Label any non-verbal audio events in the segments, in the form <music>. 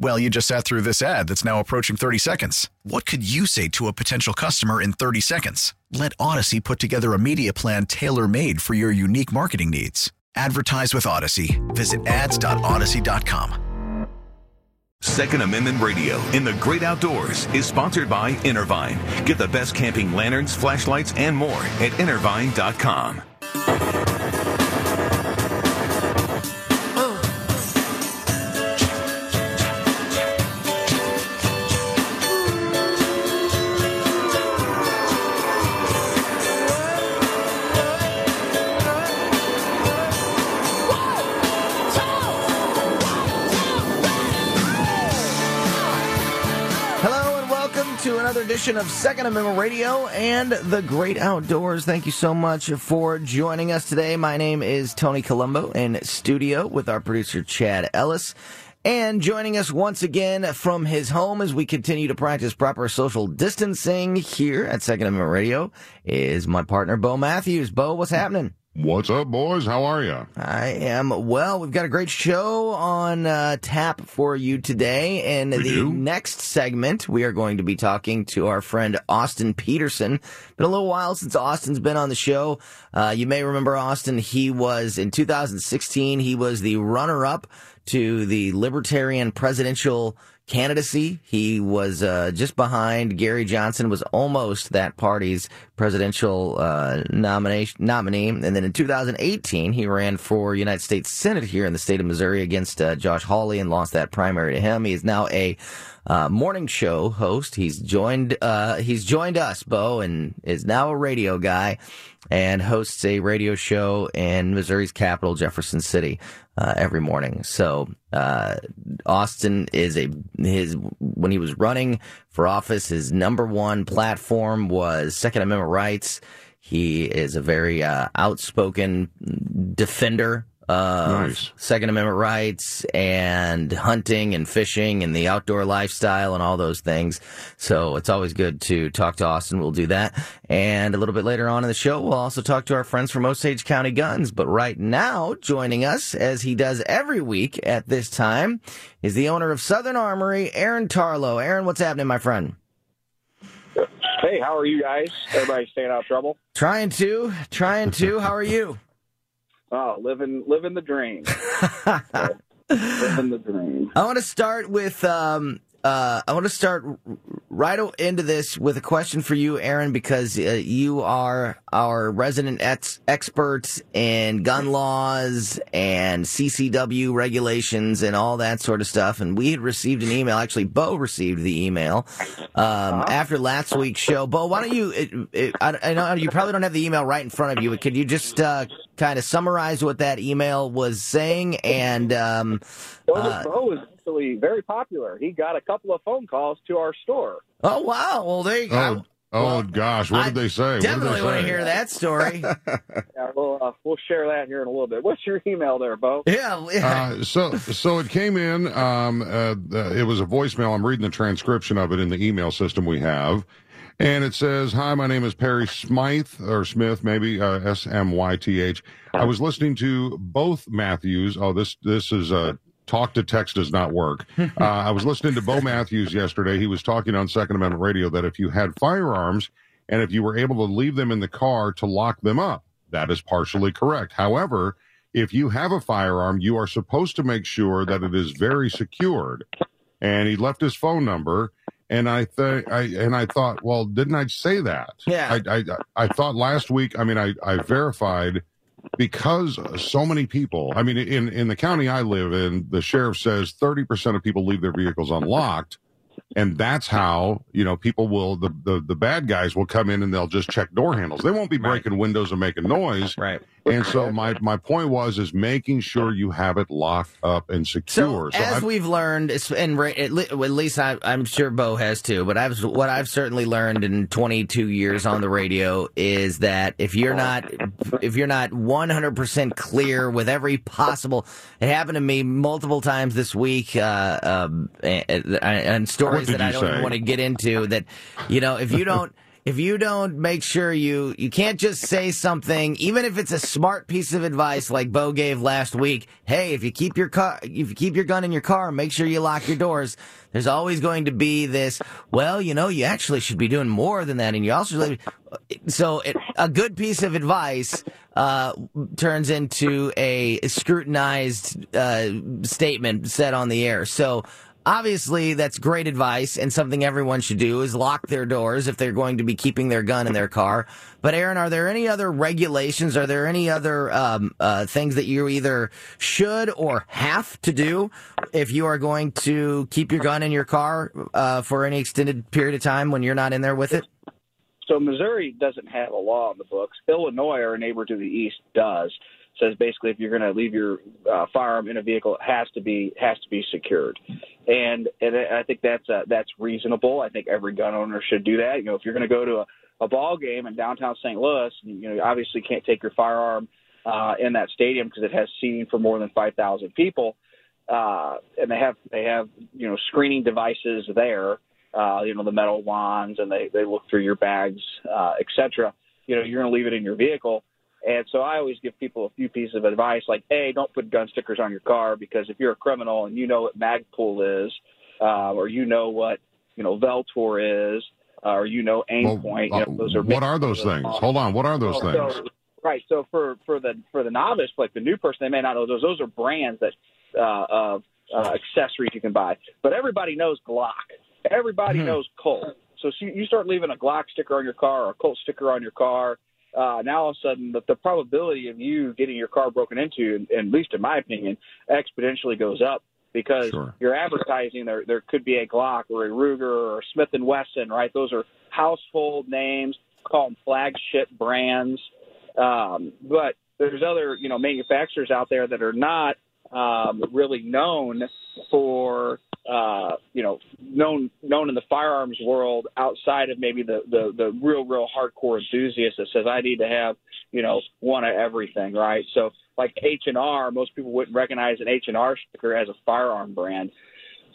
Well, you just sat through this ad that's now approaching 30 seconds. What could you say to a potential customer in 30 seconds? Let Audacy put together a media plan tailor made for your unique marketing needs. Advertise with Audacy. Visit ads.audacy.com. Second Amendment Radio in the great outdoors is sponsored by Intervine. Get the best camping lanterns, flashlights, and more at intervine.com. edition of Second Amendment Radio and the Great Outdoors. Thank you so much for joining us today. My name is Tony Colombo in studio with our producer Chad Ellis. And joining us once again from his home as we continue to practice proper social distancing here at Second Amendment Radio is my partner Bo Matthews. Bo, what's happening? What's up, boys? How are you? I am well. We've got a great show on uh, tap for you today. In the do? next segment, we are going to be talking to our friend Austin Petersen. Been a little while since Austin's been on the show. Uh, you may remember Austin. He was in 2016. He was the runner-up to the Libertarian presidential candidacy. He was uh, just behind Gary Johnson. Was almost that party's presidential uh, nomination nominee. And then in 2018, he ran for United States Senate here in the state of Missouri against uh, Josh Hawley and lost that primary to him. He is now a uh, morning show host. He's joined uh, he's joined us, Bo, and is now a radio guy and hosts a radio show in Missouri's capital, Jefferson City, uh, every morning. So uh, Austin is a his when he was running for office, his number one platform was Second Amendment rights. He is a very uh, outspoken defender Nice. Second Amendment rights and hunting and fishing and the outdoor lifestyle and all those things. So it's always good to talk to Austin. We'll do that. And a little bit later on in the show, we'll also talk to our friends from Osage County Guns. But right now, joining us, as he does every week at this time, is the owner of Southern Armory, Aaron Tarlow. Aaron, what's happening, my friend? Hey, how are you guys? Everybody staying out of trouble? Trying to, trying to. How are you? Oh, living living the dream. <laughs> living the dream. I want to start with um, uh, I want to start right into this with a question for you, Aaron, because uh, you are our resident ex- expert in gun laws and CCW regulations and all that sort of stuff. And we had received an email. Actually, Bo received the email um, after last week's show. Bo, why don't you? It, it, I, I know you probably don't have the email right in front of you. but Could you just uh, kind of summarize what that email was saying and? Um, Bo, uh, Bo is actually very popular. He got a couple of phone calls to our store. oh wow! Well, there you go. Oh, oh Well, gosh, what I did they say? What Definitely they want to hear that story. <laughs> Yeah, we'll uh, we'll share that here in a little bit. What's your email there, Bo? <laughs> yeah, yeah. Uh, so, so it came in. Um, uh, uh, it was a voicemail. I'm reading the transcription of it in the email system we have, and it says, "Hi, my name is Perry Smythe or Smith, maybe uh, S M Y T H. I was listening to both Matthews. Oh, this this is uh, talk to text does not work. <laughs> Uh, I was listening to Bo Matthews yesterday. He was talking on Second Amendment Radio that if you had firearms and if you were able to leave them in the car to lock them up, that is partially correct. However, if you have a firearm, you are supposed to make sure that it is very secured. And he left his phone number, and I th- I and I thought, well, didn't I say that? Yeah. I I, I thought last week. I mean, I I verified because so many people, I mean, in, in the county I live in, the sheriff says 30% of people leave their vehicles unlocked. And that's how, you know, people will, the, the, the bad guys will come in and they'll just check door handles. They won't be breaking windows and making noise. Right. And so my, my point was, is making sure you have it locked up and secure. So, as I've- we've learned, and at le- at least I, I'm sure Bo has too, but I've what I've certainly learned in 22 years on the radio is that if you're not if you're not 100% clear with every possible, it happened to me multiple times this week, uh, um, and, and stories that I don't say? want to get into. That you know, if you don't. If you don't make sure you you can't just say something, even if it's a smart piece of advice like Bo gave last week. Hey, if you keep your car, if you keep your gun in your car, make sure you lock your doors. There's always going to be this. Well, you know, you actually should be doing more than that, and you also so it, a good piece of advice uh, turns into a scrutinized uh, statement said on the air. So obviously that's great advice and something everyone should do is lock their doors if they're going to be keeping their gun in their car but aaron are there any other regulations are there any other um, uh, things that you either should or have to do if you are going to keep your gun in your car uh, for any extended period of time when you're not in there with it So Missouri doesn't have a law on the books. Illinois, our neighbor to the east, does. Says basically if you're going to leave your uh, firearm in a vehicle, it has to be has to be secured, and and I think that's uh, that's reasonable. I think every gun owner should do that. You know, if you're going to go to a, a ball game in downtown St. Louis, you know, you obviously can't take your firearm uh, in that stadium because it has seating for more than five thousand people, uh, and they have they have you know screening devices there uh, you know, the metal wands and they, they look through your bags, uh, et cetera. You know, you're going to leave it in your vehicle. And so I always give people a few pieces of advice like, A, don't put gun stickers on your car because if you're a criminal and you know what Magpul is, uh, or you know what, you know, Veltor is, uh, or you know Aimpoint, you know, those are what are those things? Hold on. What are those so, things? so- right. So for for the for the novice, like the new person, they may not know those. Those are brands that uh, of uh, accessories you can buy. But everybody knows Glock. Everybody knows Colt. So you you start leaving a Glock sticker on your car or a Colt sticker on your car. Uh, now all of a sudden, the, the probability of you getting your car broken into, at least in my opinion, exponentially goes up because Sure. you're advertising there there could be a Glock or a Ruger or a Smith and Wesson, right? Those are household names. Call them flagship brands. Um, but there's other you know manufacturers out there that are not um, really known for uh, you know known known in the firearms world outside of maybe the, the the real real hardcore enthusiast that says I need to have you know one of everything right? So like H and R most people wouldn't recognize an H and R sticker as a firearm brand.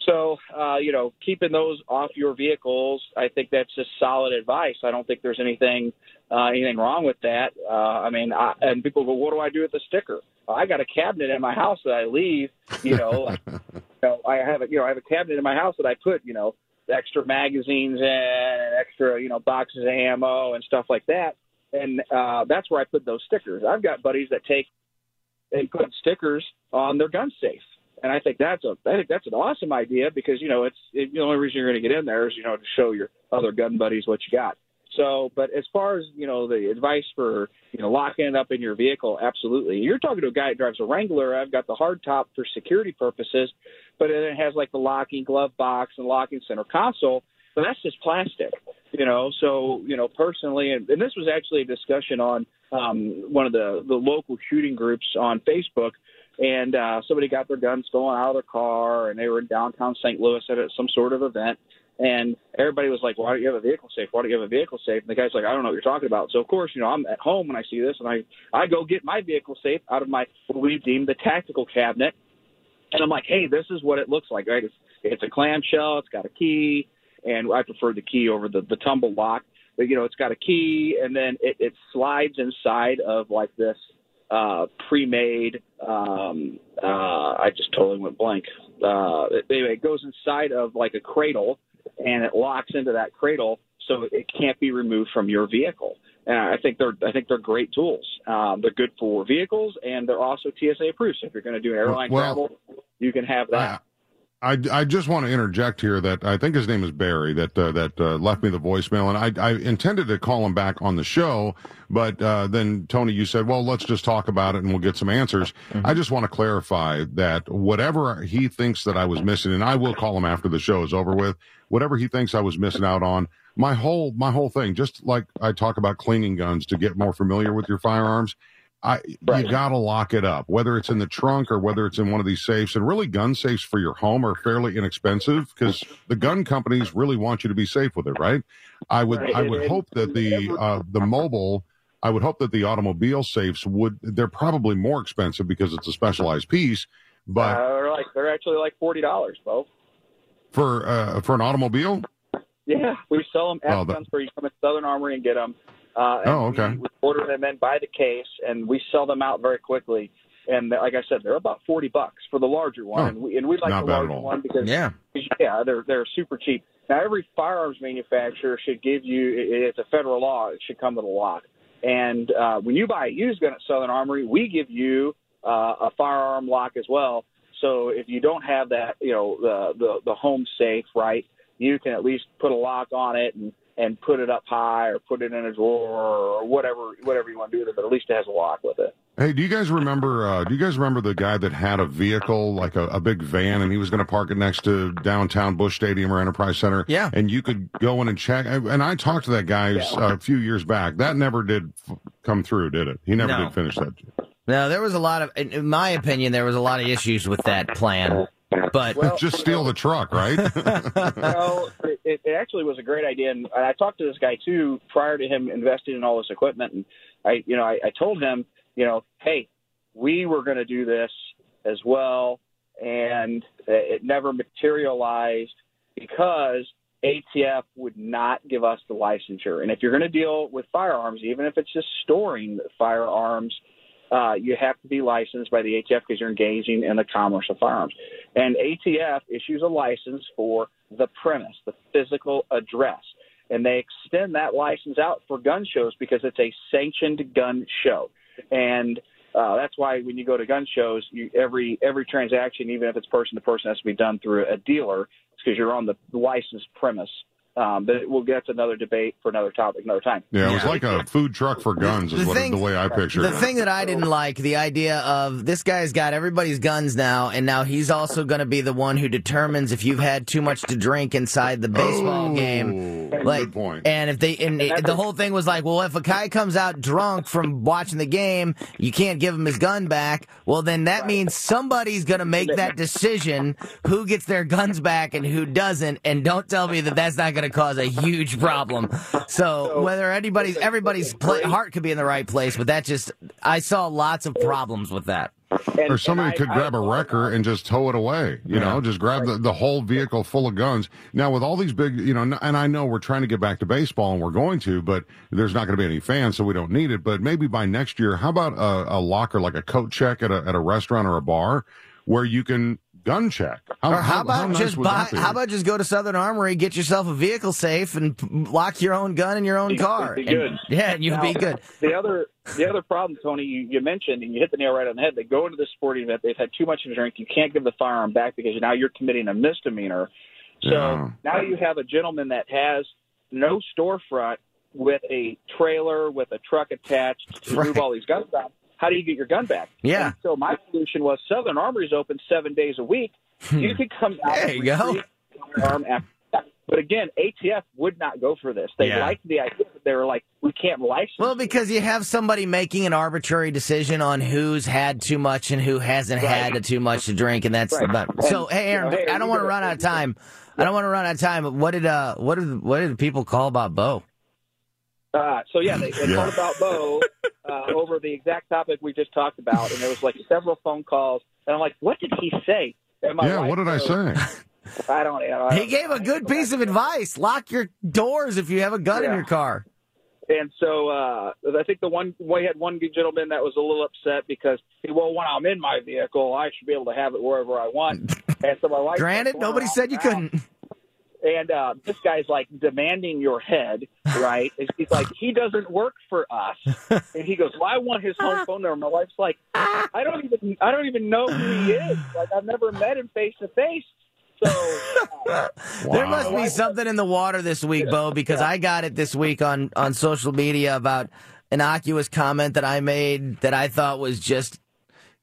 So uh, you know keeping those off your vehicles I think that's just solid advice. I don't think there's anything uh, anything wrong with that. Uh, I mean I, and people go what do I do with the sticker? I got a cabinet in my house that I leave you know <laughs> know, I have a you know I have a cabinet in my house that I put you know extra magazines in and extra you know boxes of ammo and stuff like that, and uh, that's where I put those stickers. I've got buddies that take and put stickers on their gun safe, and I think that's a I think that's an awesome idea because you know it's it, the only reason you're going to get in there is you know to show your other gun buddies what you got. So, but as far as you know, the advice for you know locking it up in your vehicle, absolutely. You're talking to a guy that drives a Wrangler. I've got the hard top for security purposes, but it has like the locking glove box and locking center console. But that's just plastic, you know. So, you know, personally, and, and this was actually a discussion on um, one of the the local shooting groups on Facebook. And uh, somebody got their gun stolen out of their car, and they were in downtown St. Louis at some sort of event. And everybody was like, "Why don't you have a vehicle safe? Why don't you have a vehicle safe?" And the guy's like, "I don't know what you're talking about." So of course, you know, I'm at home when I see this, and I I go get my vehicle safe out of my what we deem the tactical cabinet, and I'm like, "Hey, this is what it looks like, right? It's it's a clamshell, it's got a key, and I prefer the key over the the tumble lock. But you know, it's got a key, and then it, it slides inside of like this uh, pre-made. Um, uh, I just totally went blank. Uh, anyway, it goes inside of like a cradle, and it locks into that cradle, so it can't be removed from your vehicle. And I think they're I think they're great tools. Um, they're good for vehicles, and they're also TSA approved. So if you're going to do an airline Well, travel, you can have that. I, I just want to interject here that I think his name is Barry that uh, that uh, left me the voicemail, and I, I intended to call him back on the show, but uh, then Tony, you said, well, let's just talk about it and we'll get some answers. Mm-hmm. I just want to clarify that whatever he thinks that I was missing, and I will call him after the show is over with, whatever he thinks I was missing out on, my whole my whole thing, just like I talk about cleaning guns to get more familiar with your firearms. I you gotta lock it up, whether it's in the trunk or whether it's in one of these safes. And really, gun safes for your home are fairly inexpensive because the gun companies really want you to be safe with it, right? I would I would hope that the uh, the mobile. I would hope that the automobile safes would. They're probably more expensive because it's a specialized piece, but uh, they're like they're actually like forty dollars, Bo. for uh, for an automobile, Yeah, we sell them at Oh, that- guns where you come to Southern Armory and get them. Uh, and Oh, okay. We, we order them in by the case, and we sell them out very quickly. And like I said, they're about forty bucks for the larger one, Oh, and we and we like the bad larger one because Yeah. yeah, they're they're super cheap. Now every firearms manufacturer should give you it's a federal law. It should come with a lock. And uh, when you buy a used gun at Southern Armory, we give you uh, a firearm lock as well. So if you don't have that, you know, the the, the home safe, right, you can at least put a lock on it and and put it up high or put it in a drawer or whatever whatever you want to do with it. But at least it has a lock with it. Hey, do you guys remember? Uh, do you guys remember the guy that had a vehicle, like a, a big van, and he was going to park it next to downtown Busch Stadium or Enterprise Center? Yeah. And you could go in and check. And I talked to that guy uh, a few years back. That never did f- come through, did it? He never No. did finish that. No, there was a lot of, in in my opinion, there was a lot of issues with that plan. But Just steal the truck, right? <laughs> well, it, it it actually was a great idea, and I talked to this guy too prior to him investing in all this equipment, and I, you know, I, I told him, you know, hey, we were going to do this as well, and it never materialized because ATF would not give us the licensure. And if you're going to deal with firearms, even if it's just storing firearms, uh, you have to be licensed by the ATF because you're engaging in the commerce of firearms. And ATF issues a license for the premise, the physical address. And they extend that license out for gun shows because it's a sanctioned gun show. And uh, that's why when you go to gun shows, you, every every transaction, even if it's person to person, has to be done through a dealer because you're on the licensed premise. Um, but we'll get to another debate for another topic another time. yeah, it was like a food truck for guns, is The what thing- the way I pictured it. the thing that I didn't like, the idea of this guy's got everybody's guns now, and now he's also going to be the one who determines if you've had too much to drink inside the baseball Oh, game. good Like, point. and if they, and it- the whole thing was like, well, if a guy comes out drunk from watching the game, you can't give him his gun back. Well, then that means somebody's going to make that decision who gets their guns back and who doesn't. And don't tell me that that's not going to cause a huge problem. So whether anybody's, everybody's pla heart could be in the right place, but that just, I saw lots of problems with that. And- or somebody I- could I grab a wrecker and just tow it away. You know, just grab the, the whole vehicle full of guns. Now, with all these big, you know, and I know we're trying to get back to baseball and we're going to, but there's not going to be any fans, so we don't need it. But maybe by next year, how about a, a locker, like a coat check at a, at a restaurant or a bar where you can gun check? Or how about nice just buy? How about just go to Southern Armory, get yourself a vehicle safe, and lock your own gun in your own car? be And- yeah, you'll be good. The other the other problem, Tony, you, you mentioned and you hit the nail right on the head. They go into the sporting event, they've had too much to drink. You can't give the firearm back because now you're committing a misdemeanor. So Yeah. now you have a gentleman that has no storefront with a trailer with a truck attached to <laughs> Right. move all these guns down. How do you get your gun back? Yeah. And so my solution was Southern Armory's open seven days a week. You could come out There and you go. retrieve a after that. But again, ATF would not go for this. They Yeah. liked the idea, they were like, we can't license. Well, because you have somebody making an arbitrary decision on who's had too much and who hasn't Right. had too much to drink, and that's Right. about. So, hey, Aaron, you know, hey, I don't want to run out of time. I don't want to run out of time. What did uh, what did what did people call about Bo? Uh, so yeah, they, they Yeah. called about Bo uh, over the exact topic we just talked about, and there was like several phone calls, and I'm like, what did he say? Yeah, what did I say? I don't. I don't He gave a good piece of advice. Lock your doors if you have a gun in your car. And so uh, I think the one we had one gentleman that was a little upset because he, well, when I'm in my vehicle, I should be able to have it wherever I want. <laughs> And so my wife. Granted, nobody said you couldn't. And uh, this guy's like demanding your head, right? And He's like, he doesn't work for us. And he goes, well, I want his home phone number. My wife's like, I don't even, I don't even know who he is. Like, I've never met him face to face. So uh, There must be something in the water this week, Bo, because I got it this week on, on social media about innocuous comment that I made that I thought was just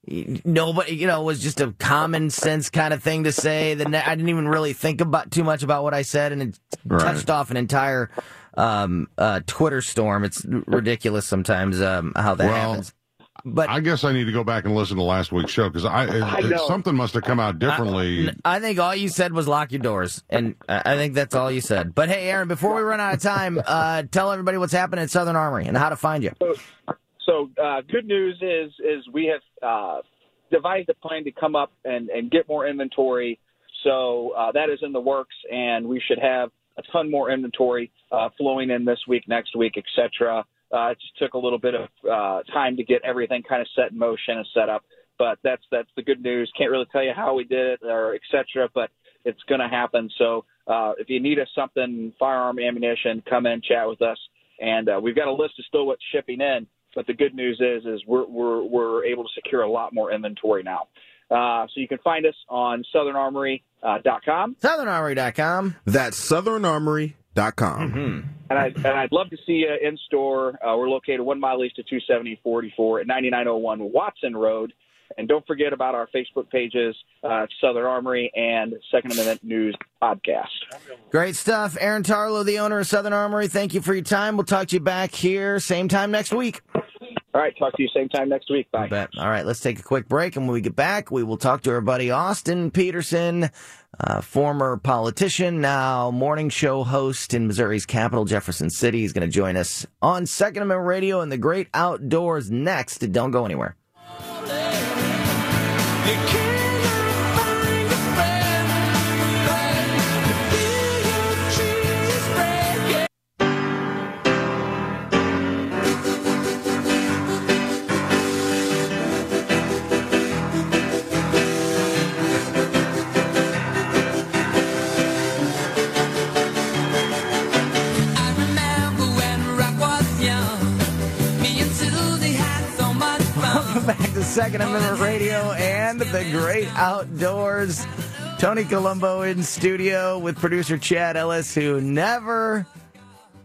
nobody, you know, was just a common sense kind of thing to say. That I didn't even really think about too much about what I said, and it Right. touched off an entire um, uh, Twitter storm. It's ridiculous sometimes um, how that Well, happens. But I guess I need to go back and listen to last week's show because I, I it- know. something must have come out differently. I think all you said was lock your doors, and I I think that's all you said. But hey, Aaron, before we run out of time, uh, tell everybody what's happening at Southern Armory and how to find you. So uh, good news is is we have uh, devised a plan to come up and, and get more inventory. So uh, that is in the works, and we should have a ton more inventory uh, flowing in this week, next week, etc. Uh, it just took a little bit of uh, time to get everything kind of set in motion and set up, but that's that's the good news. Can't really tell you how we did it or etc. But it's going to happen. So uh, if you need us something, firearm ammunition, come in, chat with us, and uh, we've got a list of still what's shipping in. But the good news is, is we're we're we're able to secure a lot more inventory now. Uh, so you can find us on SouthernArmory.com, SouthernArmory.com. That's southernarmory.com. Mm-hmm. and I and I'd love to see you in store. Uh, we're located one mile east of 27044 at 9901 Watson Road. And don't forget about our Facebook pages, uh, Southern Armory and Second Amendment News Podcast. Great stuff. Aaron Tarlow, the owner of Southern Armory, thank you for your time. We'll talk to you back here same time next week. All right, talk to you same time next week. Bye. Bet. All right, let's take a quick break, and when we get back, we will talk to our buddy Austin Petersen, uh, former politician, now morning show host in Missouri's capital, Jefferson City. He's going to join us on Second Amendment Radio and the Great Outdoors next. Don't go anywhere. Welcome back Second Amendment Radio and the Great Outdoors. Tony Colombo in studio with producer Chad Ellis, who never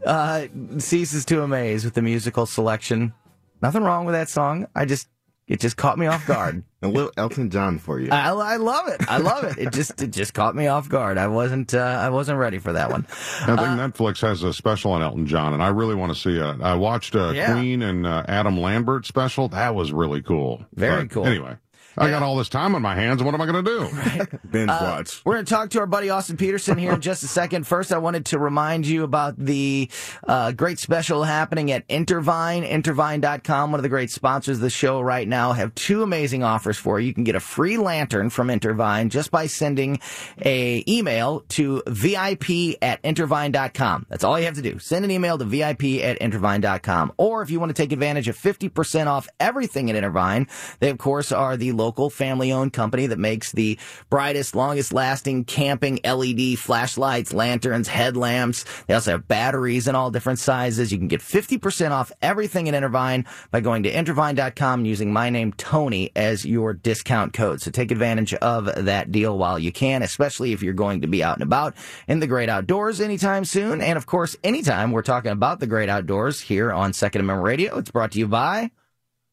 uh, ceases to amaze with the musical selection. Nothing wrong with that song. I just it just caught me off guard. <laughs> A little Elton John for you. I, I love it. I love it. It just it just caught me off guard. I wasn't uh, I wasn't ready for that one. I think Netflix has a special on Elton John, and I really want to see it. I watched a Yeah. Queen and uh, Adam Lambert special. That was really cool. Very But cool. Anyway, I got all this time on my hands. What am I going to do? <laughs> Binge watch. We're going to talk to our buddy Austin Petersen here in just a second. First, I wanted to remind you about the uh, great special happening at Intervine, intervine.com, one of the great sponsors of the show right now, have two amazing offers for you. You can get a free lantern from Intervine just by sending a email to VIP at intervine.com. That's all you have to do. Send an email to VIP at intervine.com. Or if you want to take advantage of 50% off everything at Intervine, they of course are the local family owned company that makes the brightest, longest lasting camping LED flashlights, lanterns, headlamps. They also have batteries in all different sizes. You can get 50% off everything at Intervine by going to intervine.com using my name Tony as your discount code. So take advantage of that deal while you can, especially if you're going to be out and about in the great outdoors anytime soon. And of course, anytime we're talking about the great outdoors here on Second Amendment Radio, it's brought to you by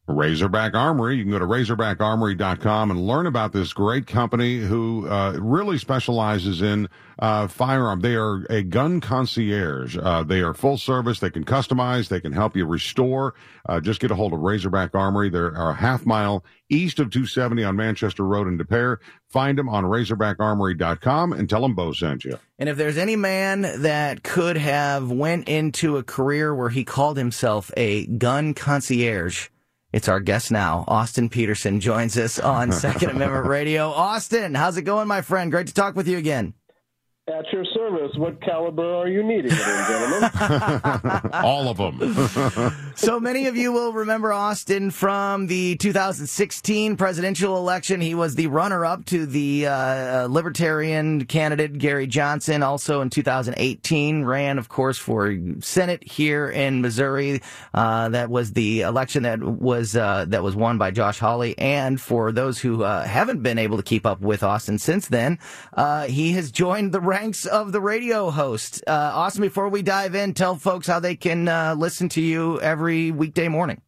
Razorback Armory. You can go to razorbackarmory.com and learn about this great company who uh, really specializes in uh, firearm. They are a gun concierge. Uh, they are full service. They can customize. They can help you restore. Uh, just get a hold of Razorback Armory. They're a half mile east of 270 on Manchester Road in Des Peres. Find them on razorbackarmory.com and tell them Bo sent you. And if there's any man that could have went into a career where he called himself a gun concierge, it's our guest now. Austin Petersen joins us on Second Amendment <laughs> Radio. Austin, how's it going, my friend? Great to talk with you again. At your service. What caliber are you needing, gentlemen? <laughs> All of them. so many of you will remember Austin from the 2016 presidential election. He was the runner-up to the uh, Libertarian candidate Gary Johnson. Also in 2018, ran, of course, for Senate here in Missouri. Uh, that was the election that was uh, that was won by Josh Hawley. And for those who uh, haven't been able to keep up with Austin since then, uh, he has joined the ranks of the radio host. Uh, before we dive in, tell folks how they can uh, listen to you every weekday morning.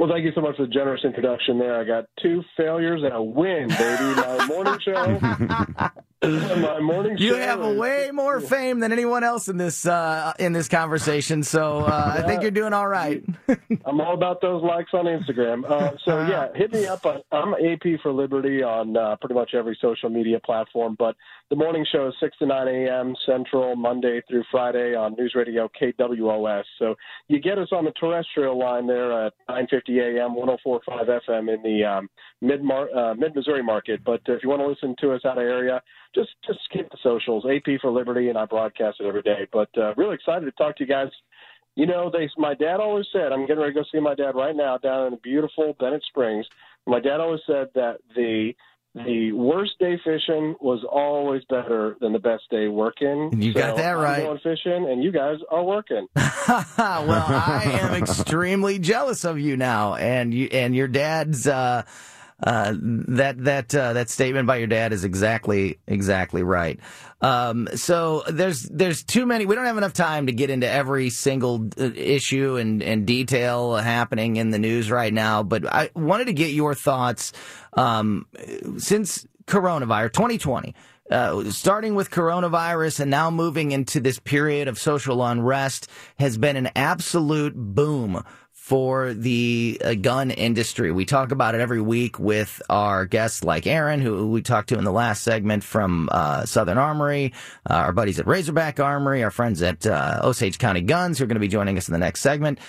Well, thank you so much for the generous introduction there. I got two failures and a win, baby. My <laughs> morning show. <laughs> my morning show you show have is- way more fame than anyone else in this uh, in this conversation, so uh, I think you're doing all right. <laughs> I'm all about those likes on Instagram. Uh, so yeah, hit me up. On, I'm AP for Liberty on uh, pretty much every social media platform. But the morning show is six to nine a.m. Central, Monday through Friday on News Radio KWOS. So you get us on the terrestrial line there at 9:50 a.m. 104.5 FM in the um, mid uh, mid Missouri market. But if you want to listen to us out of area, just just skip the socials. AP for Liberty, and I broadcast it every day. But uh, really excited to talk to you guys. You know, they. My dad always said, I'm getting ready to go see my dad right now down in beautiful Bennett Springs. My dad always said that the the worst day fishing was always better than the best day working. You got So that I'm right. going fishing, and you guys are working. <laughs> well, I am extremely jealous of you now, and you and your dad's. Uh, uh, that that uh, that statement by your dad is exactly exactly right. Um, so there's there's too many. We don't have enough time to get into every single uh, issue and, and detail happening in the news right now. But I wanted to get your thoughts um, since coronavirus 2020 uh, starting with coronavirus and now moving into this period of social unrest has been an absolute boom for the uh, gun industry. We talk about it every week with our guests like Aaron, who we talked to in the last segment from uh, Southern Armory, uh, our buddies at Razorback Armory, our friends at uh, Osage County Guns, who are going to be joining us in the next segment.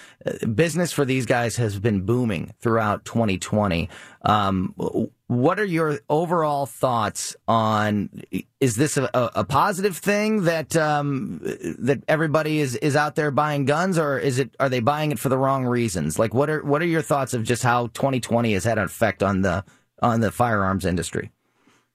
Business for these guys has been booming throughout 2020. Um, what are your overall thoughts on? Is this a, a positive thing that um, that everybody is, is out there buying guns, or is it are they buying it for the wrong reasons? Like, what are what are your thoughts of just how 2020 has had an effect on the on the firearms industry?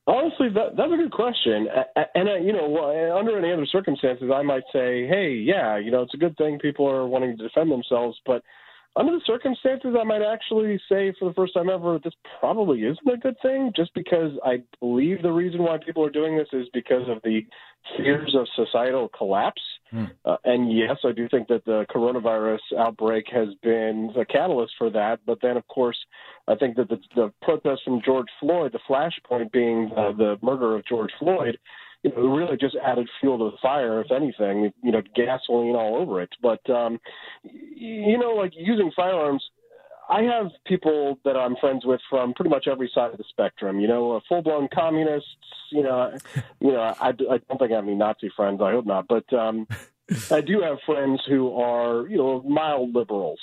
Honestly, that, that's a good question. A- a- And, uh, you know, under any other circumstances, I might say, hey, yeah, you know, it's a good thing people are wanting to defend themselves. But under the circumstances, I might actually say for the first time ever, this probably isn't a good thing just because I believe the reason why people are doing this is because of the fears of societal collapse. Uh, and yes, I do think that the coronavirus outbreak has been a catalyst for that. But then, of course, I think that the, the protest from George Floyd, the flashpoint being uh, the murder of George Floyd, you know, really just added fuel to the fire, if anything, you know, gasoline all over it. But, um, you know, like using firearms, I have people that I'm friends with from pretty much every side of the spectrum. You know, uh, full-blown communists. You know, <laughs> you know, I, I don't think I have any Nazi friends. I hope not. But um, <laughs> I do have friends who are, you know, mild liberals,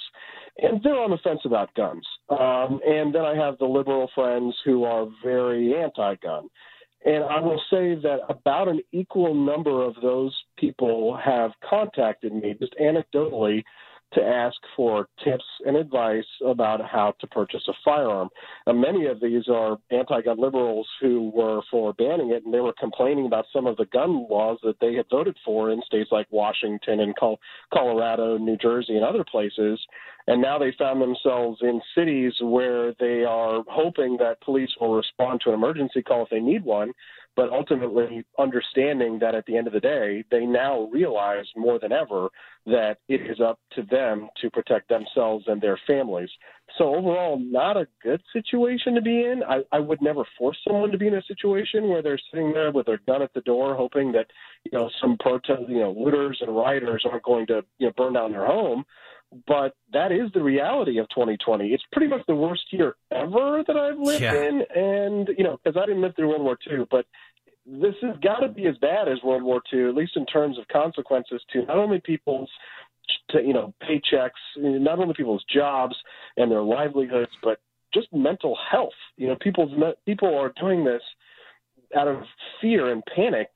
and they're on the fence about guns. Um, and then I have the liberal friends who are very anti-gun. And I will say that about an equal number of those people have contacted me, just anecdotally, to ask for tips and advice about how to purchase a firearm. Now, many of these are anti gun liberals who were for banning it, and they were complaining about some of the gun laws that they had voted for in states like Washington and Col- Colorado, New Jersey, and other places. And now they found themselves in cities where they are hoping that police will respond to an emergency call if they need one, but ultimately understanding that at the end of the day, they now realize more than ever that it is up to them to protect themselves and their families. So overall, not a good situation to be in. I, I would never force someone to be in a situation where they're sitting there with their gun at the door, hoping that you know some protest, you know, looters and rioters aren't going to you know burn down their home. But that is the reality of 2020. It's pretty much the worst year ever that I've lived Yeah. in, and you know, because I didn't live through World War II, but this has got to be as bad as World War II, at least in terms of consequences to not only people's to, you know paychecks, not only people's jobs and their livelihoods, but just mental health. You know, people's people are doing this out of fear and panic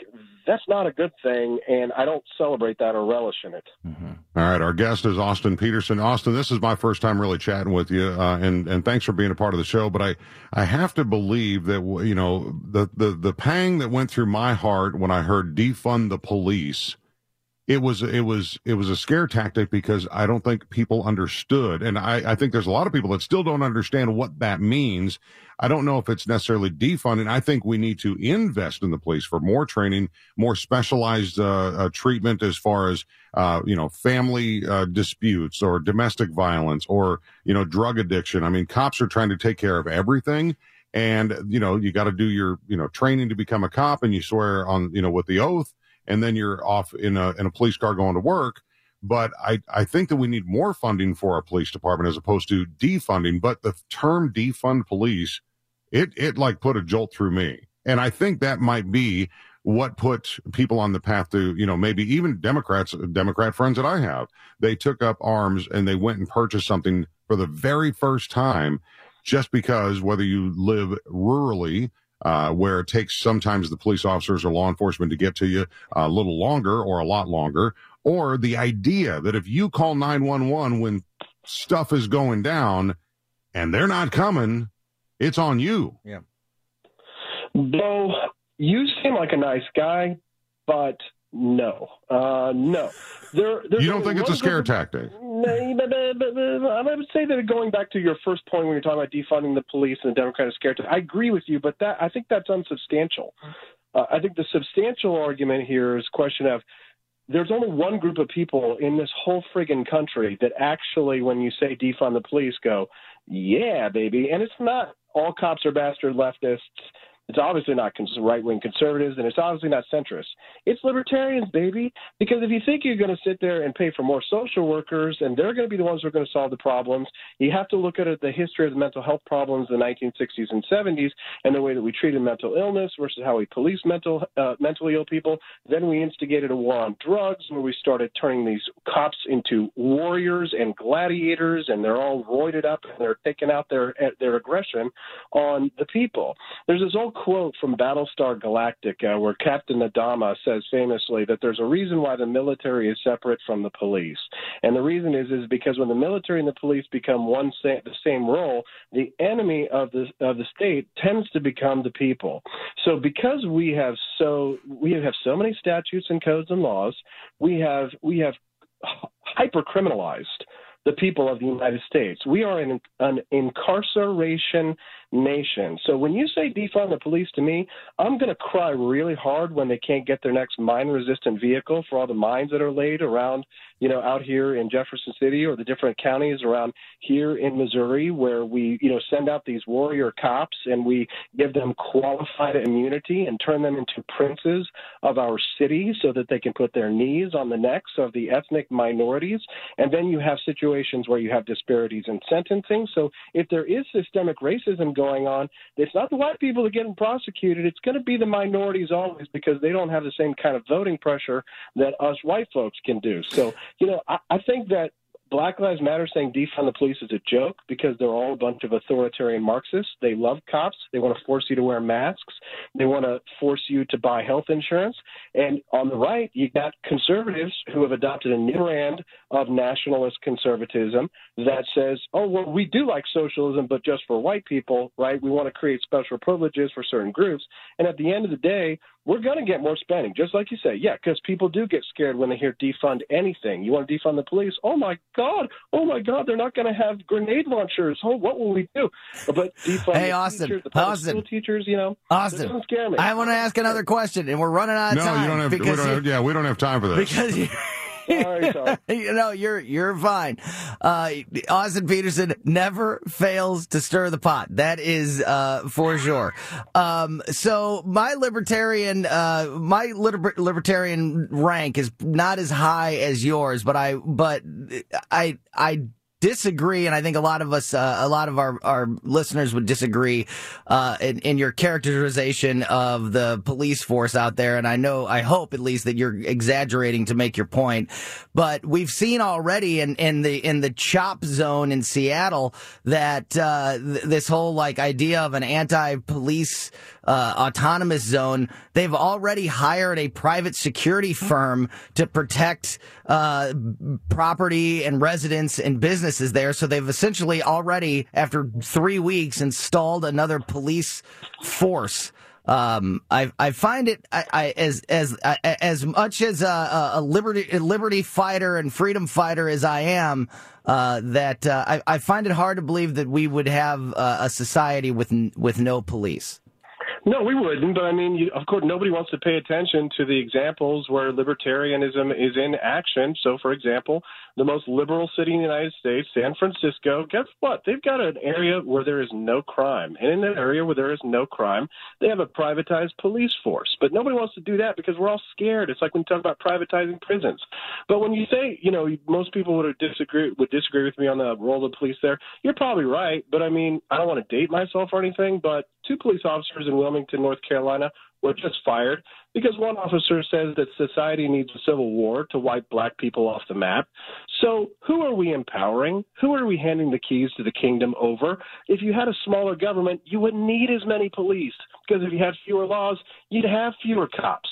that's not a good thing, and I don't celebrate that or relish in it. Mm-hmm. All right, our guest is Austin Petersen. Austin, this is my first time really chatting with you, uh, and and thanks for being a part of the show. But I I have to believe that you know the the the pang that went through my heart when I heard defund the police it was it was it was a scare tactic because I don't think people understood, and I, I think there's a lot of people that still don't understand what that means. I don't know if it's necessarily defunding. I think we need to invest in the police for more training, more specialized uh, uh, treatment as far as uh, you know family uh, disputes or domestic violence or you know drug addiction. I mean, cops are trying to take care of everything and you know you got to do your you know training to become a cop and you swear on you know with the oath and then you're off in a in a police car going to work. But I, I think that we need more funding for our police department as opposed to defunding. But the term defund police, it it like put a jolt through me. And I think that might be what put people on the path to, you know, maybe even Democrats, Democrat friends that I have, they took up arms and they went and purchased something for the very first time just because whether you live rurally uh, where it takes sometimes the police officers or law enforcement to get to you a little longer or a lot longer, or the idea that if you call 911 when stuff is going down and they're not coming, it's on you. Yeah. Bo, you seem like a nice guy, but no, uh, no. There, you don't think it's a scare tactic? I would say that going back to your first point when you're talking about defunding the police and the Democratic scare tactic, I agree with you, but that I think that's unsubstantial. Uh, I think the substantial argument here is question of there's only one group of people in this whole friggin' country that actually, when you say defund the police, go, yeah, baby. And it's not all cops are bastard leftists it's obviously not right wing conservatives, and it's obviously not centrist. It's libertarians, baby. Because if you think you're going to sit there and pay for more social workers, and they're going to be the ones who are going to solve the problems, you have to look at the history of the mental health problems in the 1960s and 70s, and the way that we treated mental illness versus how we police mental uh, mentally ill people. Then we instigated a war on drugs, where we started turning these cops into warriors and gladiators, and they're all roided up and they're taking out their their aggression on the people. There's this old quote from Battlestar Galactica uh, where Captain Adama says famously that there's a reason why the military is separate from the police. And the reason is is because when the military and the police become one sa- the same role, the enemy of the of the state tends to become the people. So because we have so we have so many statutes and codes and laws, we have we have hyper criminalized the people of the United States. We are an, an incarceration nation. So when you say defund the police to me, I'm going to cry really hard when they can't get their next mine resistant vehicle for all the mines that are laid around, you know, out here in Jefferson City or the different counties around here in Missouri where we, you know, send out these warrior cops and we give them qualified immunity and turn them into princes of our city so that they can put their knees on the necks of the ethnic minorities. And then you have situations where you have disparities in sentencing. So if there is systemic racism going on. It's not the white people that get prosecuted. It's going to be the minorities always because they don't have the same kind of voting pressure that us white folks can do. So, you know, I, I think that Black Lives Matter saying defund the police is a joke because they're all a bunch of authoritarian Marxists. They love cops. They want to force you to wear masks. They want to force you to buy health insurance. And on the right, you got conservatives who have adopted a new brand of nationalist conservatism that says, oh, well, we do like socialism, but just for white people, right? We want to create special privileges for certain groups. And at the end of the day, we're going to get more spending, just like you say. Yeah, because people do get scared when they hear defund anything. You want to defund the police? Oh my God! Oh my God! They're not going to have grenade launchers. Oh, what will we do? But defund hey, the Austin, teachers, the Austin, school teachers, you know, Austin, doesn't scare me. I want to ask another question, and we're running out of no, time. No, you don't have. We don't have yeah, we don't have time for this because. You, sorry, <laughs> sorry. you know, you're you're fine. Uh, Austin Petersen never fails to stir the pot. That is uh, for sure. Um, so my libertarian, uh, my liber- libertarian rank is not as high as yours, but I, but I, I disagree, and I think a lot of us, uh, a lot of our, our listeners would disagree uh, in, in your characterization of the police force out there. And I know, I hope at least that you're exaggerating to make your point. But we've seen already in, in the in the chop zone in Seattle that uh, th- this whole like idea of an anti-police uh, autonomous zone, they've already hired a private security firm to protect uh, property and residents and businesses there. So they've essentially already, after three weeks, installed another police force. Um, I I find it I, I as as I, as much as a, a liberty a liberty fighter and freedom fighter as I am. Uh, that uh, I, I find it hard to believe that we would have uh, a society with with no police. No, we wouldn't. But I mean, you, of course, nobody wants to pay attention to the examples where libertarianism is in action. So, for example, the most liberal city in the United States, San Francisco, guess what? They've got an area where there is no crime. And in that area where there is no crime, they have a privatized police force. But nobody wants to do that because we're all scared. It's like when you talk about privatizing prisons. But when you say, you know, most people would disagree would disagree with me on the role of the police there, you're probably right. But I mean, I don't want to date myself or anything, but two police officers in Wilmington, North Carolina, were just fired because one officer says that society needs a civil war to wipe black people off the map. So, who are we empowering? Who are we handing the keys to the kingdom over? If you had a smaller government, you wouldn't need as many police because if you had fewer laws, you'd have fewer cops.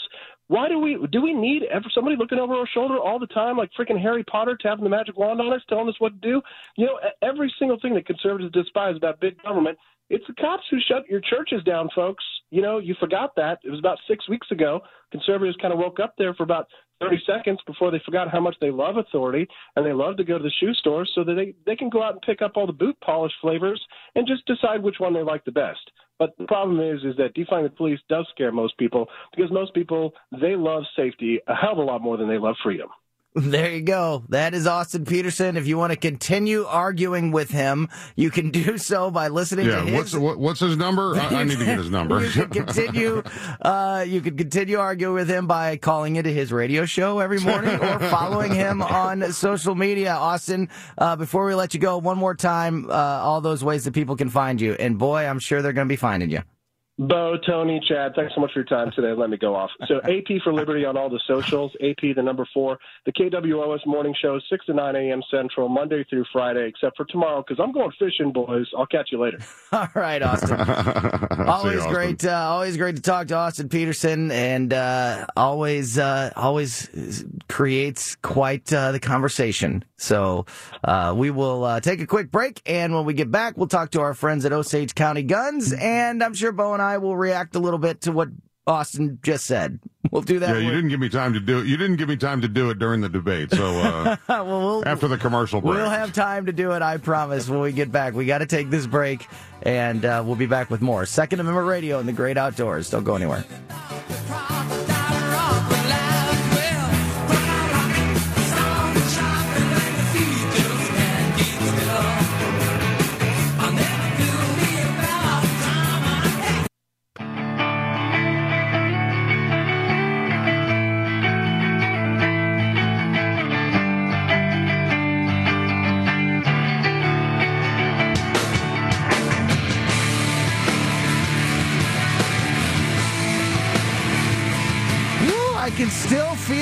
Why do we do we need somebody looking over our shoulder all the time, like freaking Harry Potter tapping the magic wand on us, telling us what to do? You know, every single thing that conservatives despise about big government it's the cops who shut your churches down, folks. You know, you forgot that. It was about six weeks ago. Conservatives kind of woke up there for about 30 seconds before they forgot how much they love authority and they love to go to the shoe store so that they, they can go out and pick up all the boot polish flavors and just decide which one they like the best. But the problem is, is that defunding the police does scare most people because most people, they love safety a hell of a lot more than they love freedom. There you go. That is Austin Petersen. If you want to continue arguing with him, you can do so by listening yeah, to his. what's what, what's his number? I, I, need to get his number. you can continue. <laughs> Uh, you can continue arguing with him by calling into his radio show every morning or following him on social media. Austin, uh, before we let you go, one more time, uh, all those ways that people can find you. And boy, I'm sure they're going to be finding you. Bo, Tony, Chad, thanks so much for your time today. Let me go off. So <laughs> AP for Liberty on all the socials. AP, the number four. The KWOS morning show, 6 to 9 a.m. Central, Monday through Friday, except for tomorrow, because I'm going fishing, boys. I'll catch you later. <laughs> all right, Austin. <laughs> always Austin. great. Uh, always great to talk to Austin Petersen, and uh, always, uh, always creates quite uh, the conversation. So uh, we will uh, take a quick break, and when we get back, we'll talk to our friends at Osage County Guns, and I'm sure Bo and I will react a little bit to what Austin just said. We'll do that. Yeah, you didn't give me time to do it. You didn't give me time to do it during the debate. So uh, <laughs> well, we'll, after the commercial break, we'll have time to do it. I promise. When we get back, we got to take this break, and uh, we'll be back with more Second Amendment Radio in the Great Outdoors. Don't go anywhere.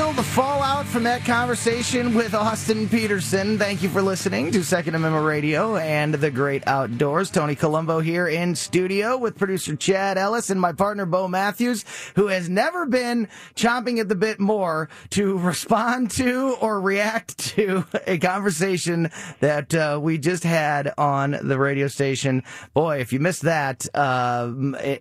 feel the fallout from that conversation with Austin Petersen. Thank you for listening to Second Amendment Radio and the Great Outdoors. Tony Colombo here in studio with producer Chad Ellis and my partner Bo Matthews, who has never been chomping at the bit more to <laughs> respond to or react to a conversation that uh, we just had on the radio station. Boy, if you missed that, uh,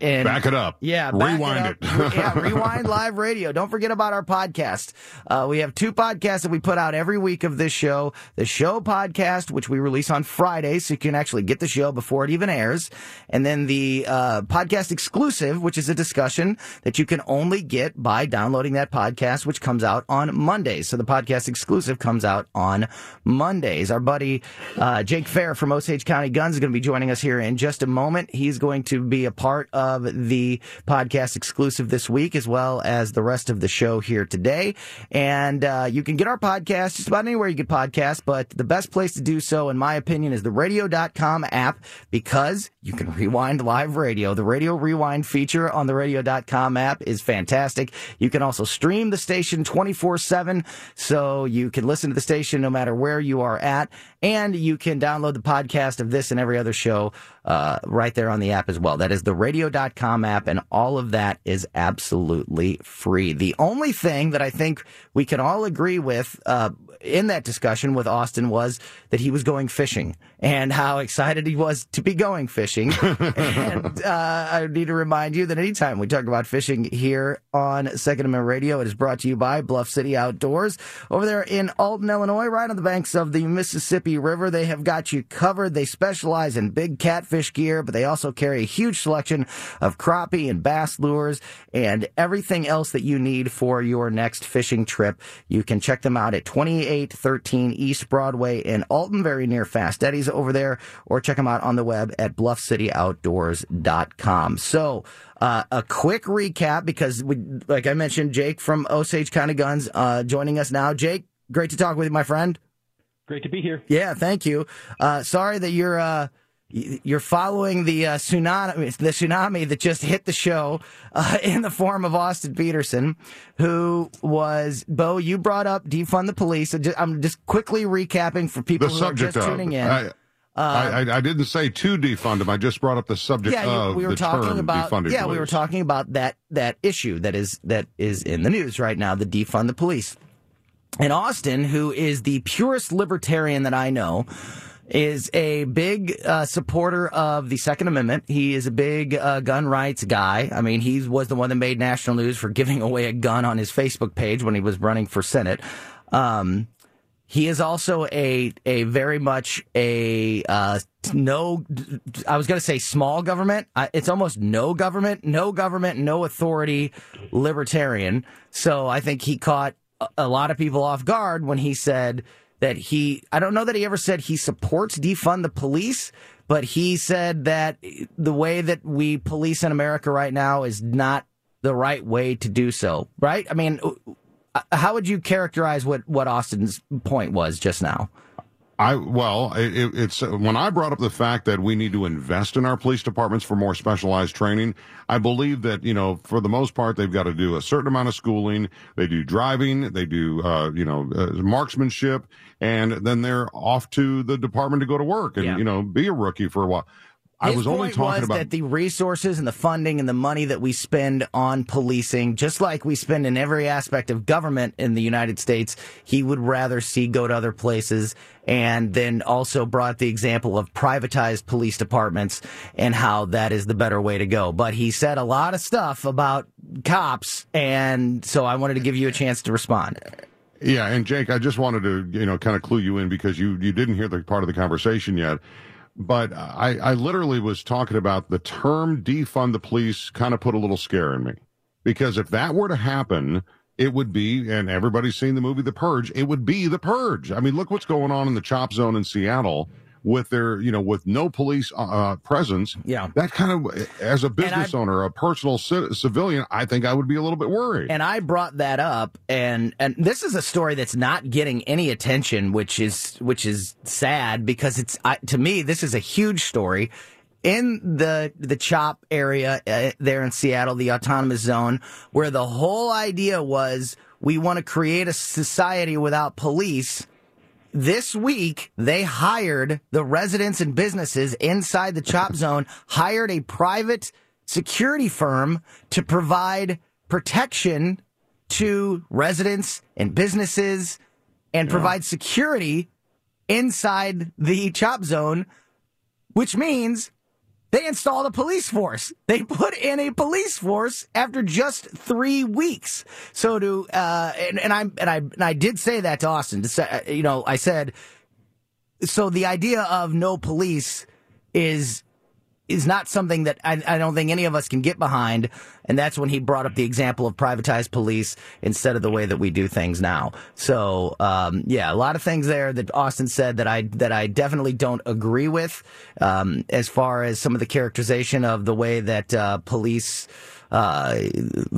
and back it up. Yeah, rewind it. Up. <laughs> yeah, rewind live radio. Don't forget about our podcast. Uh, we have two podcasts that we put out every week of this show. The show podcast, which we release on Fridays, so you can actually get the show before it even airs. And then the uh, podcast exclusive, which is a discussion that you can only get by downloading that podcast, which comes out on Mondays. So the podcast exclusive comes out on Mondays. Our buddy uh, Jake Fair from Osage County Guns is going to be joining us here in just a moment. He's going to be a part of the podcast exclusive this week, as well as the rest of the show here today. And uh, you can get our podcast just about anywhere you get podcasts, but the best place to do so, in my opinion, is the radio.com app because you can rewind live radio. The radio rewind feature on the radio.com app is fantastic. You can also stream the station 24 7, so you can listen to the station no matter where you are at. And you can download the podcast of this and every other show uh, right there on the app as well. That is the radio.com app, and all of that is absolutely free. The only thing that I think we can all agree with uh, in that discussion with Austin was that he was going fishing and how excited he was to be going fishing. <laughs> and uh, I need to remind you that anytime we talk about fishing here on Second Amendment Radio, it is brought to you by Bluff City Outdoors. Over there in Alton, Illinois, right on the banks of the Mississippi River, they have got you covered. They specialize in big catfish gear, but they also carry a huge selection of crappie and bass lures and everything else that you need for your next fishing trip. You can check them out at 2813 East Broadway in Alton, very near Fast Eddie's over there, or check them out on the web at bluffcityoutdoors.com. So, uh, a quick recap because, we, like I mentioned, Jake from Osage County Guns uh, joining us now. Jake, great to talk with you, my friend. Great to be here. Yeah, thank you. Uh, sorry that you're uh, you're following the uh, tsunami, the tsunami that just hit the show uh, <laughs> in the form of Austin Petersen, who was Bo. You brought up defund the police. I'm just quickly recapping for people The who are just of- tuning in. I- I, I, I didn't say to defund him. I just brought up the subject yeah, you- we were the talking about yeah, we were talking about that that issue that is that is in the news right now, the defund the police. And Austin, who is the purest libertarian that I know, is a big uh, supporter of the Second Amendment. He is a big uh, gun rights guy. I mean, he was the one that made national news for giving <laughs> away a gun on his Facebook page when he was running for Senate. Um, he is also a a very much a uh, no. I was going to say small government. It's almost no government, no government, no authority, libertarian. So I think he caught a lot of people off guard when he said that he. I don't know that he ever said he supports defund the police, but he said that the way that we police in America right now is not the right way to do so. Right? I mean. uh, How would you characterize what, what Austin's point was just now? I well, it, it- it's when I brought up the fact that we need to invest in our police departments for more specialized training. I believe that you know, for the most part, they've got to do a certain amount of schooling. They do driving, they do uh, you know uh, marksmanship, and then they're off to the department to go to work and Yeah. you know be a rookie for a while. I was only talking was about that the resources and the funding and the money that we spend on policing, just like we spend in every aspect of government in the United States, he would rather see go to other places. And then also brought the example of privatized police departments and how that is the better way to go. But he said a lot of stuff about cops, and so I wanted to give you a chance to respond. Yeah, and Jake, I just wanted to, you know, kind of clue you in because you you didn't hear the part of the conversation yet. But I, I literally was talking about the term defund the police kind of put a little scare in me. Because if that were to happen, it would be, and everybody's seen the movie The Purge, it would be The Purge. I mean, look what's going on in the chop zone in Seattle with their, you know, with no police uh, uh, presence. Yeah. That kind of, as a business owner, a personal ci- civilian, I think I would be a little bit worried. And I brought that up, and and this is a story that's not getting any attention, which is which is sad because it's I, to me this is a huge story in the the chop area uh, there in Seattle, the autonomous zone, where the whole idea was we want to create a society without police. This week, they hired the residents and businesses inside the chop zone, hired a private security firm to provide protection to residents and businesses and provide security inside the chop zone, which means they installed a police force. They put in a police force after just three weeks. So to uh, and, and I and I and I did say that to Austin. To say, uh, you know, I said so. The idea of no police is is not something that I, I don't think any of us can get behind. And that's when he brought up the example of privatized police instead of the way that we do things now. So, um, yeah, a lot of things there that Austin said that I, that I definitely don't agree with, um, as far as some of the characterization of the way that, uh, police, uh,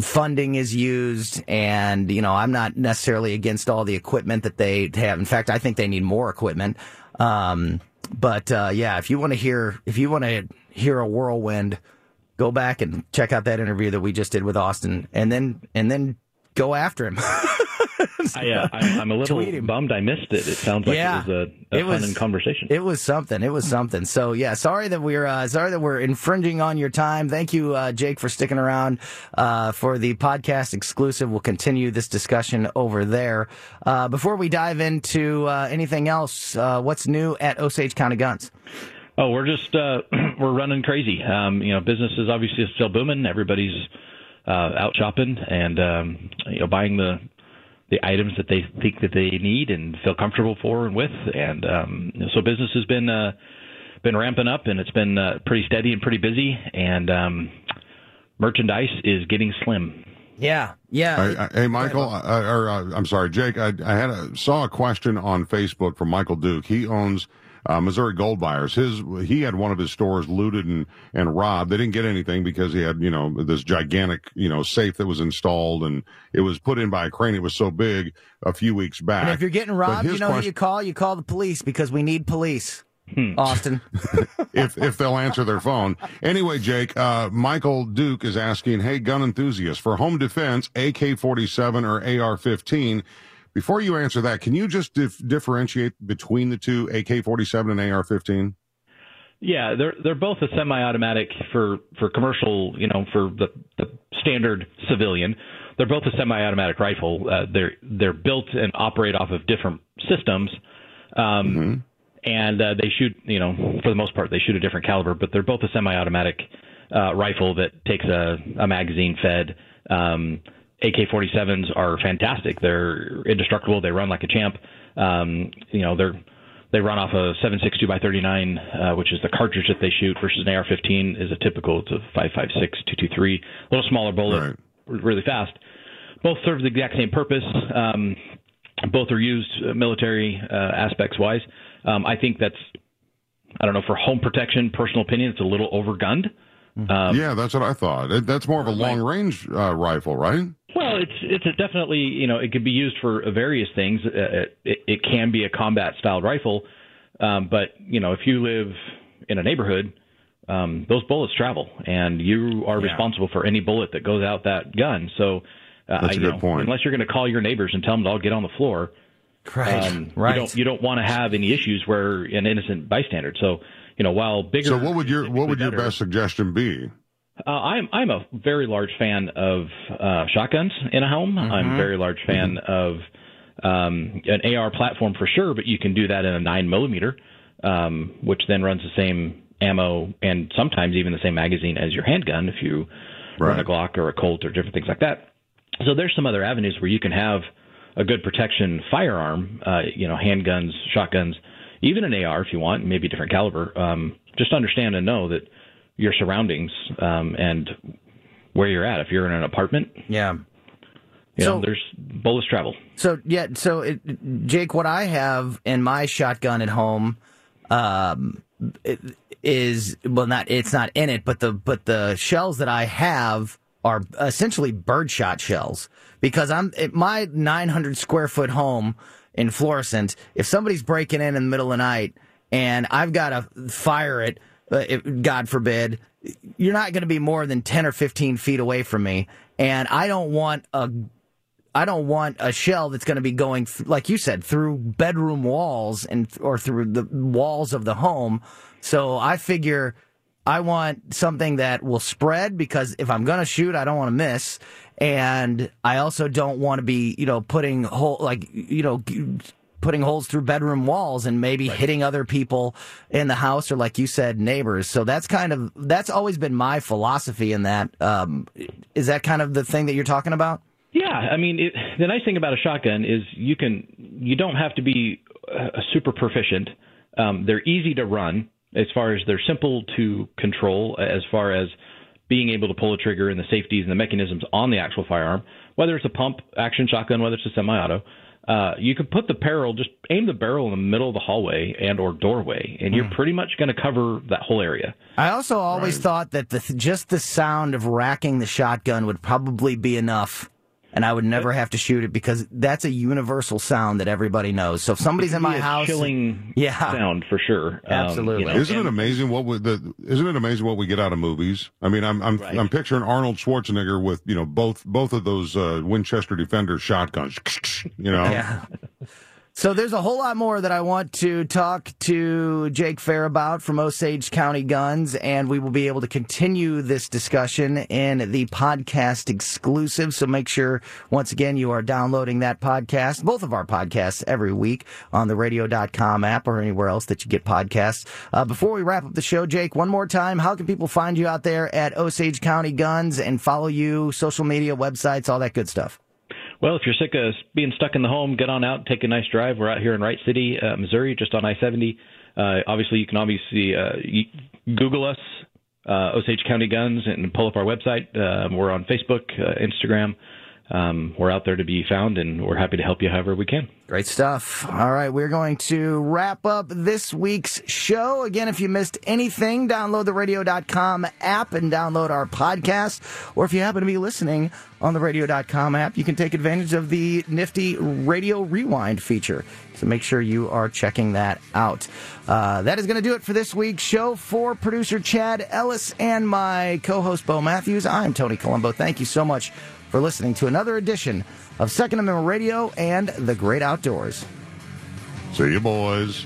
funding is used, and you know, I'm not necessarily against all the equipment that they have. In fact, I think they need more equipment. Um, but uh, yeah, if you want to hear, if you want to hear a whirlwind, go back and check out that interview that we just did with Austin, and then and then go after him. <laughs> <laughs> I, uh, I'm, a little bummed I missed it. It sounds like Yeah. it was a, a It fun conversation. It was something. It was something. So yeah, sorry that we're uh, sorry that we're infringing on your time. Thank you, uh, Jake, for sticking around uh, for the podcast exclusive. We'll continue this discussion over there. Uh, before we dive into uh, anything else, uh, what's new at Osage County Guns? Oh, we're just uh, <clears throat> we're running crazy. Um, you know, business is obviously still booming. Everybody's uh, out shopping and um, you know buying the the items that they think that they need and feel comfortable for and with. And um, so business has been uh, been ramping up and it's been uh, pretty steady and pretty busy. And um, merchandise is getting slim. Yeah, yeah. I, I, hey, Michael, uh, or uh, I'm sorry, Jake. I, I had a, saw a question on Facebook from Michael Duke. He owns uh, Missouri Gold Buyers. His he had one of his stores looted and and robbed. They didn't get anything because he had you know this gigantic you know safe that was installed and it was put in by a crane. It was so big a few weeks back. And if you're getting robbed, you know who you call? You call the police because we need police. Austin. <laughs> if if they'll answer their phone. Anyway, Jake, uh, Michael Duke is asking, "Hey, gun enthusiasts, for home defense, AK-47 or AR-15." Before you answer that, can you just dif- differentiate between the two, AK-47 and AR-15? Yeah, they're they're both a semi-automatic for for commercial, you know, for the the standard civilian. They're both a semi-automatic rifle. Uh, they're they're built and operate off of different systems, um, and uh, they shoot, you know, for the most part, they shoot a different caliber. But they're both a semi-automatic uh, rifle that takes a, a magazine fed. Um, AK-47s are fantastic. They're indestructible. They run like a champ. Um, you know, they're they run off a 7.62 by 39, uh, which is the cartridge that they shoot, versus an AR-15 is a typical. It's a 5.56, 223, a little smaller bullet, r- really fast. Both serve the exact same purpose. Um, both are used uh, military uh, aspects wise. Um, I think that's, I don't know, for home protection, personal opinion, it's a little overgunned. Um, yeah, that's what I thought. That's more of a long-range uh, rifle, right? Well, it's it's a definitely you know it could be used for various things. Uh, It, it can be a combat styled rifle, um, but you know if you live in a neighborhood, um, those bullets travel, and you are responsible for any bullet that goes out that gun. So, uh, That's a good know, point. Unless you're going to call your neighbors and tell them to all get on the floor, Right, um, right. You don't you don't want to have any issues where an innocent bystander. So, you know, while bigger. So, what would your what would your best suggestion be? Uh, I'm I'm a very large fan of uh, shotguns in a home. I'm a very large fan of um, an AR platform for sure, but you can do that in a nine millimeter, um, which then runs the same ammo and sometimes even the same magazine as your handgun if you run a Glock or a Colt or different things like that. So there's some other avenues where you can have a good protection firearm, uh, you know, handguns, shotguns, even an AR if you want, maybe a different caliber. Um, just understand and know that your surroundings um, and where you're at. If you're in an apartment, yeah, you So- know, there's bullets travel. So yeah, so it, Jake, what I have in my shotgun at home, um, it- is well, not it's not in it, but the but the shells that I have are essentially birdshot shells because I'm at my 900 square foot home in Florissant. If somebody's breaking in in the middle of the night and I've got to fire it, if, Uh, God forbid, you're not going to be more than 10 or 15 feet away from me, and I don't want a I don't want a shell that's going to be going, like you said, through bedroom walls and or through the walls of the home. So I figure I want something that will spread because if I'm going to shoot, I don't want to miss, and I also don't want to be, you know, putting whole like you know. Putting holes through bedroom walls and maybe hitting other people in the house or, like you said, neighbors. So that's kind of that's always been my philosophy in that. Um, is that kind of the thing that you're talking about? Yeah, I mean, it, the nice thing about a shotgun is you can you don't have to be uh, super proficient. Um, they're easy to run as far as they're simple to control as far as being able to pull a trigger and the safeties and the mechanisms on the actual firearm. whether it's a pump action shotgun, whether it's a semi-auto, uh, you can put the barrel, just aim the barrel in the middle of the hallway and or doorway, and you're pretty much going to cover that whole area. I also always thought that the, just the sound of racking the shotgun would probably be enough. And I would never have to shoot it because that's a universal sound that everybody knows. So if somebody's in my a house, chilling yeah, sound for sure. Um, Absolutely. you know, Isn't it amazing what we, the, isn't it amazing what we get out of movies? I mean, I'm I'm I'm picturing Arnold Schwarzenegger with you know both both of those uh, Winchester Defender shotguns. <laughs> You know, Yeah. So there's a whole lot more that I want to talk to Jake Fair about from Osage County Guns, and we will be able to continue this discussion in the podcast exclusive. So make sure, once again, you are downloading that podcast, both of our podcasts every week on the radio.com app or anywhere else that you get podcasts. Uh, before we wrap up the show, Jake, one more time, how can people find you out there at Osage County Guns and follow you, social media, websites, all that good stuff? Well, if you're sick of being stuck in the home, get on out take a nice drive. We're out here in Wright City, uh, Missouri, just on I-70. Uh, obviously, you can obviously uh, Google us, uh, Osage County Guns, and pull up our website. Um, we're on Facebook, uh, Instagram. Um, we're out there to be found, and we're happy to help you however we can. Great stuff. All right, we're going to wrap up this week's show. Again, if you missed anything, download the radio.com app and download our podcast. Or if you happen to be listening on the radio.com app, you can take advantage of the nifty radio rewind feature. So make sure you are checking that out. Uh, that is going to do it for this week's show. For producer Chad Ellis and my co host Bo Matthews, I'm Tony Colombo. Thank you so much for listening to another edition of Second Amendment Radio and the Great Outdoors. See you, boys.